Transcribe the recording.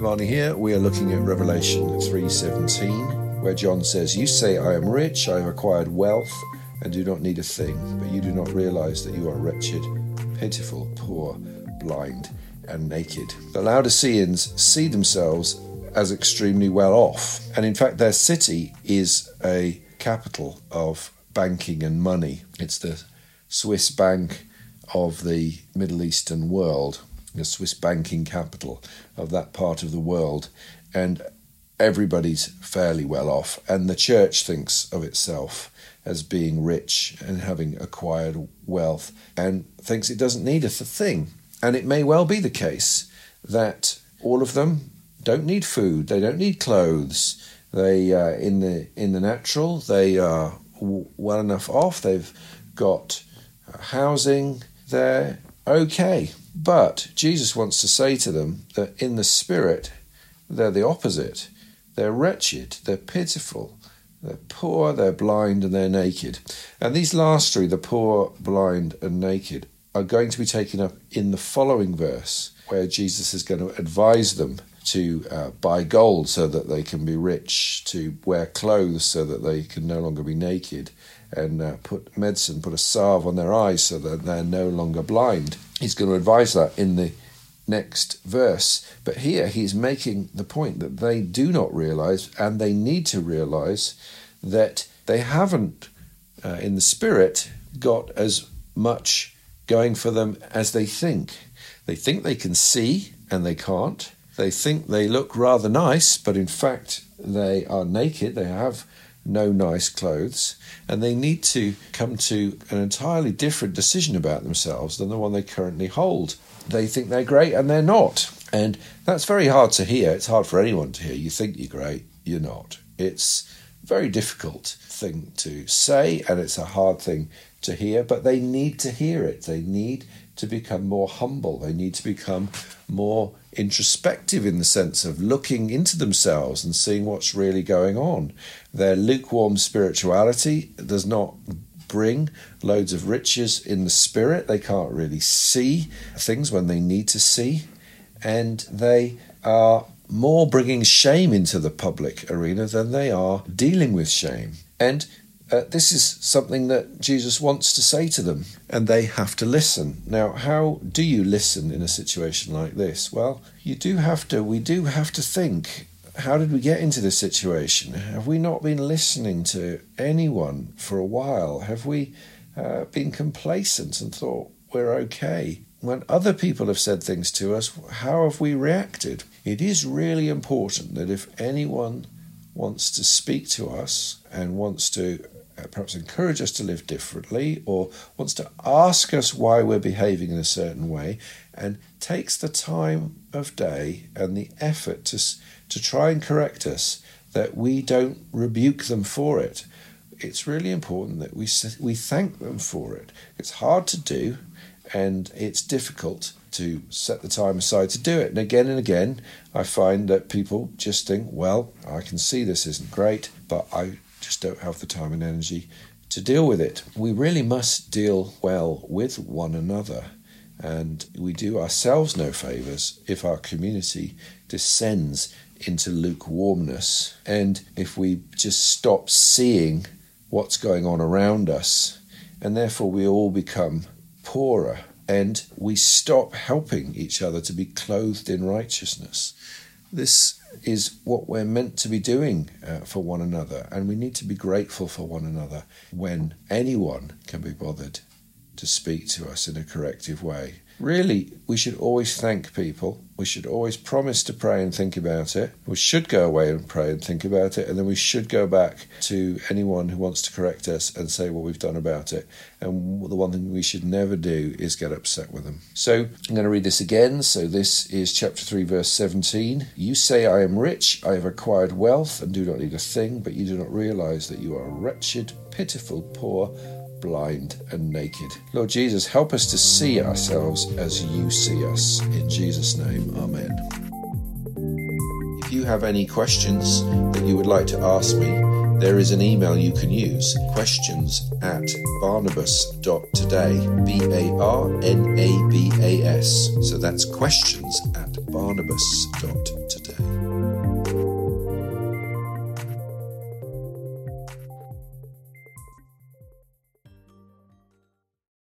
Marnie here. We are looking at Revelation 3:17, where John says, "You say I am rich, I have acquired wealth, and do not need a thing, but you do not realize that you are wretched, pitiful, poor, blind, and naked." The Laodiceans see themselves as extremely well off, and in fact, their city is a capital of banking and money. It's the Swiss bank of the Middle Eastern world the Swiss banking capital of that part of the world, and everybody's fairly well off. And the church thinks of itself as being rich and having acquired wealth and thinks it doesn't need a thing. And it may well be the case that all of them don't need food, they don't need clothes. They uh, in the in the natural they are well enough off. They've got housing. They're okay. But Jesus wants to say to them that in the spirit, they're the opposite. They're wretched, they're pitiful, they're poor, they're blind, and they're naked. And these last three, the poor, blind, and naked, are going to be taken up in the following verse, where Jesus is going to advise them to uh, buy gold so that they can be rich, to wear clothes so that they can no longer be naked, and uh, put medicine, put a salve on their eyes so that they're no longer blind. He's going to advise that in the next verse. But here he's making the point that they do not realize and they need to realize that they haven't, uh, in the spirit, got as much going for them as they think. They think they can see and they can't. They think they look rather nice, but in fact, they are naked. They have no nice clothes, and they need to come to an entirely different decision about themselves than the one they currently hold. They think they're great and they're not. And that's very hard to hear. It's hard for anyone to hear. You think you're great, you're not. It's a very difficult thing to say, and it's a hard thing to hear, but they need to hear it. They need to become more humble. They need to become more introspective in the sense of looking into themselves and seeing what's really going on. Their lukewarm spirituality does not bring loads of riches in the spirit. They can't really see things when they need to see. And they are more bringing shame into the public arena than they are dealing with shame. And uh, this is something that Jesus wants to say to them, and they have to listen. Now, how do you listen in a situation like this? Well, you do have to, we do have to think how did we get into this situation? Have we not been listening to anyone for a while? Have we uh, been complacent and thought we're okay? When other people have said things to us, how have we reacted? It is really important that if anyone wants to speak to us and wants to Uh, perhaps encourage us to live differently or wants to ask us why we're behaving in a certain way and takes the time of day and the effort to, to try and correct us, that we don't rebuke them for it. It's really important that we, we thank them for it. It's hard to do and it's difficult to set the time aside to do it. And again and again, I find that people just think, well, I can see this isn't great, but I just don't have the time and energy to deal with it. We really must deal well with one another. And we do ourselves no favours if our community descends into lukewarmness and if we just stop seeing what's going on around us. And therefore, we all become poorer and we stop helping each other to be clothed in righteousness. This is what we're meant to be doing uh, for one another, and we need to be grateful for one another when anyone can be bothered to speak to us in a corrective way. Really, we should always thank people. We should always promise to pray and think about it. We should go away and pray and think about it, and then we should go back to anyone who wants to correct us and say what we've done about it. And the one thing we should never do is get upset with them. So I'm going to read this again. So this is chapter 3, verse 17. You say, I am rich, I have acquired wealth, and do not need a thing, but you do not realize that you are wretched, pitiful, poor blind, and naked. Lord Jesus, help us to see ourselves as you see us. In Jesus' name, Amen. If you have any questions that you would like to ask me, there is an email you can use questions at barnabas.today. B A R N A B A S. So that's questions at barnabas.today